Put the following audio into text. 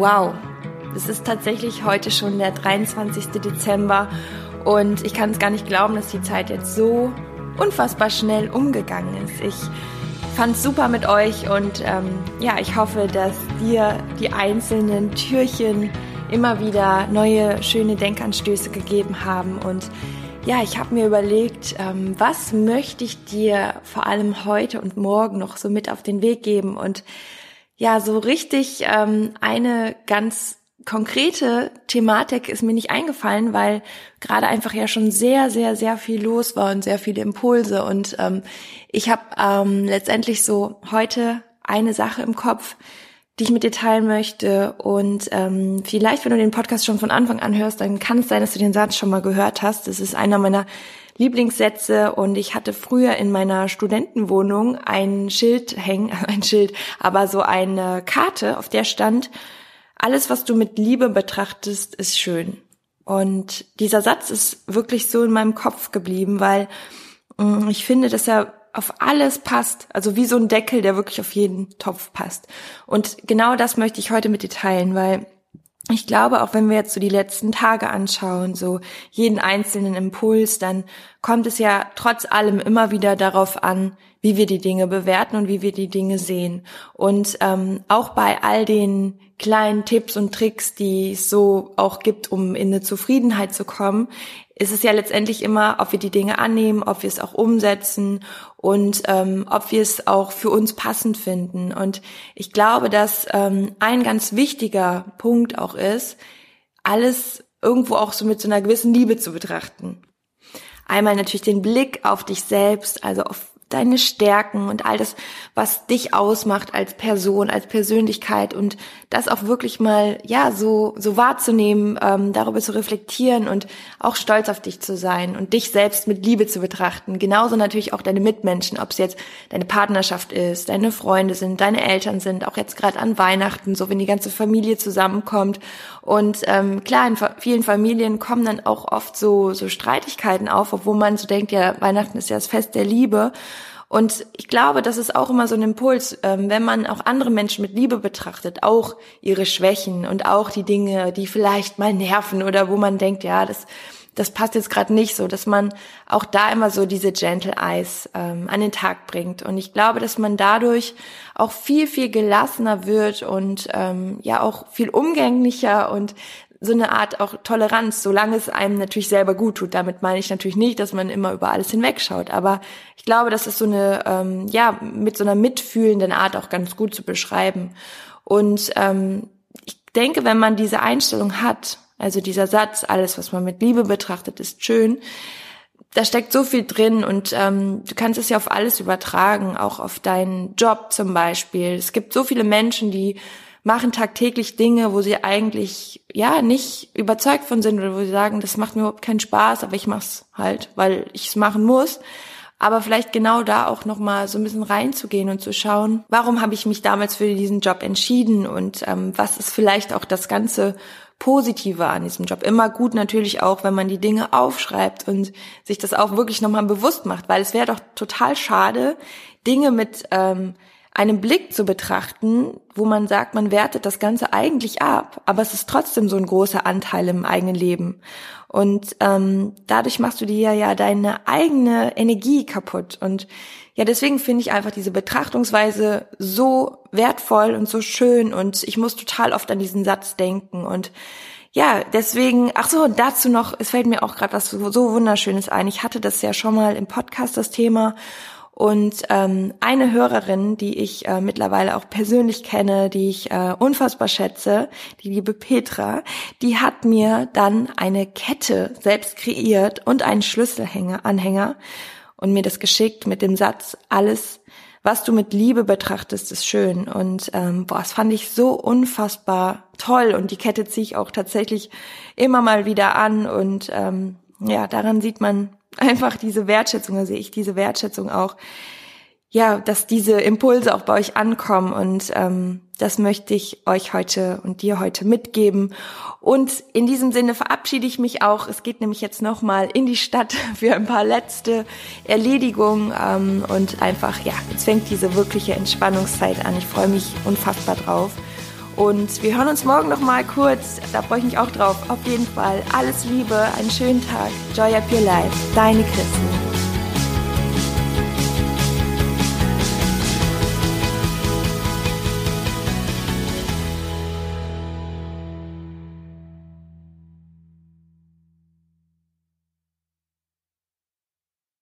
Wow, es ist tatsächlich heute schon der 23. Dezember und ich kann es gar nicht glauben, dass die Zeit jetzt so unfassbar schnell umgegangen ist. Ich fand es super mit euch und ähm, ja, ich hoffe, dass dir die einzelnen Türchen immer wieder neue schöne Denkanstöße gegeben haben und ja, ich habe mir überlegt, ähm, was möchte ich dir vor allem heute und morgen noch so mit auf den Weg geben und ja, so richtig ähm, eine ganz konkrete Thematik ist mir nicht eingefallen, weil gerade einfach ja schon sehr, sehr, sehr viel los war und sehr viele Impulse. Und ähm, ich habe ähm, letztendlich so heute eine Sache im Kopf, die ich mit dir teilen möchte. Und ähm, vielleicht, wenn du den Podcast schon von Anfang an hörst, dann kann es sein, dass du den Satz schon mal gehört hast. Das ist einer meiner Lieblingssätze und ich hatte früher in meiner Studentenwohnung ein Schild hängen, ein Schild, aber so eine Karte, auf der stand, alles, was du mit Liebe betrachtest, ist schön. Und dieser Satz ist wirklich so in meinem Kopf geblieben, weil mm, ich finde, dass er auf alles passt, also wie so ein Deckel, der wirklich auf jeden Topf passt. Und genau das möchte ich heute mit dir teilen, weil ich glaube, auch wenn wir jetzt so die letzten Tage anschauen, so jeden einzelnen Impuls, dann kommt es ja trotz allem immer wieder darauf an, wie wir die Dinge bewerten und wie wir die Dinge sehen. Und ähm, auch bei all den kleinen Tipps und Tricks, die es so auch gibt, um in eine Zufriedenheit zu kommen, ist es ja letztendlich immer, ob wir die Dinge annehmen, ob wir es auch umsetzen und ähm, ob wir es auch für uns passend finden. Und ich glaube, dass ähm, ein ganz wichtiger Punkt auch ist, alles irgendwo auch so mit so einer gewissen Liebe zu betrachten. Einmal natürlich den Blick auf dich selbst, also auf deine Stärken und all das, was dich ausmacht als Person, als Persönlichkeit und das auch wirklich mal, ja, so, so wahrzunehmen, ähm, darüber zu reflektieren und auch stolz auf dich zu sein und dich selbst mit Liebe zu betrachten. Genauso natürlich auch deine Mitmenschen, ob es jetzt deine Partnerschaft ist, deine Freunde sind, deine Eltern sind, auch jetzt gerade an Weihnachten, so wenn die ganze Familie zusammenkommt. Und ähm, klar, in vielen Familien kommen dann auch oft so, so Streitigkeiten auf, obwohl man so denkt, ja, Weihnachten ist ja das Fest der Liebe. Und ich glaube, das ist auch immer so ein Impuls, ähm, wenn man auch andere Menschen mit Liebe betrachtet, auch ihre Schwächen und auch die Dinge, die vielleicht mal nerven oder wo man denkt, ja, das, das passt jetzt gerade nicht so, dass man auch da immer so diese Gentle Eyes ähm, an den Tag bringt. Und ich glaube, dass man dadurch auch viel, viel gelassener wird und ähm, ja auch viel umgänglicher und so eine Art auch Toleranz, solange es einem natürlich selber gut tut. Damit meine ich natürlich nicht, dass man immer über alles hinwegschaut. Aber ich glaube, das ist so eine, ähm, ja, mit so einer mitfühlenden Art auch ganz gut zu beschreiben. Und ähm, ich denke, wenn man diese Einstellung hat, also dieser Satz, alles, was man mit Liebe betrachtet, ist schön, da steckt so viel drin und ähm, du kannst es ja auf alles übertragen, auch auf deinen Job zum Beispiel. Es gibt so viele Menschen, die machen tagtäglich Dinge, wo sie eigentlich ja nicht überzeugt von sind oder wo sie sagen, das macht mir überhaupt keinen Spaß, aber ich mach's halt, weil ich es machen muss. Aber vielleicht genau da auch noch mal so ein bisschen reinzugehen und zu schauen, warum habe ich mich damals für diesen Job entschieden und ähm, was ist vielleicht auch das ganze Positive an diesem Job. Immer gut natürlich auch, wenn man die Dinge aufschreibt und sich das auch wirklich nochmal bewusst macht, weil es wäre doch total schade, Dinge mit ähm, einem Blick zu betrachten, wo man sagt, man wertet das Ganze eigentlich ab, aber es ist trotzdem so ein großer Anteil im eigenen Leben. Und ähm, dadurch machst du dir ja deine eigene Energie kaputt. Und ja, deswegen finde ich einfach diese Betrachtungsweise so wertvoll und so schön. Und ich muss total oft an diesen Satz denken. Und ja, deswegen, ach so, dazu noch, es fällt mir auch gerade was so Wunderschönes ein. Ich hatte das ja schon mal im Podcast, das Thema. Und ähm, eine Hörerin, die ich äh, mittlerweile auch persönlich kenne, die ich äh, unfassbar schätze, die liebe Petra, die hat mir dann eine Kette selbst kreiert und einen Schlüsselhänger, Anhänger und mir das geschickt mit dem Satz, alles, was du mit Liebe betrachtest, ist schön. Und ähm, boah, das fand ich so unfassbar toll. Und die Kette ziehe ich auch tatsächlich immer mal wieder an. Und ähm, ja, daran sieht man, einfach diese Wertschätzung, da sehe ich diese Wertschätzung auch, ja, dass diese Impulse auch bei euch ankommen und ähm, das möchte ich euch heute und dir heute mitgeben. Und in diesem Sinne verabschiede ich mich auch. Es geht nämlich jetzt nochmal in die Stadt für ein paar letzte Erledigungen ähm, und einfach, ja, jetzt fängt diese wirkliche Entspannungszeit an. Ich freue mich unfassbar drauf. Und wir hören uns morgen noch mal kurz. Da freue ich mich auch drauf. Auf jeden Fall alles Liebe, einen schönen Tag. Joy up your life. Deine Christen.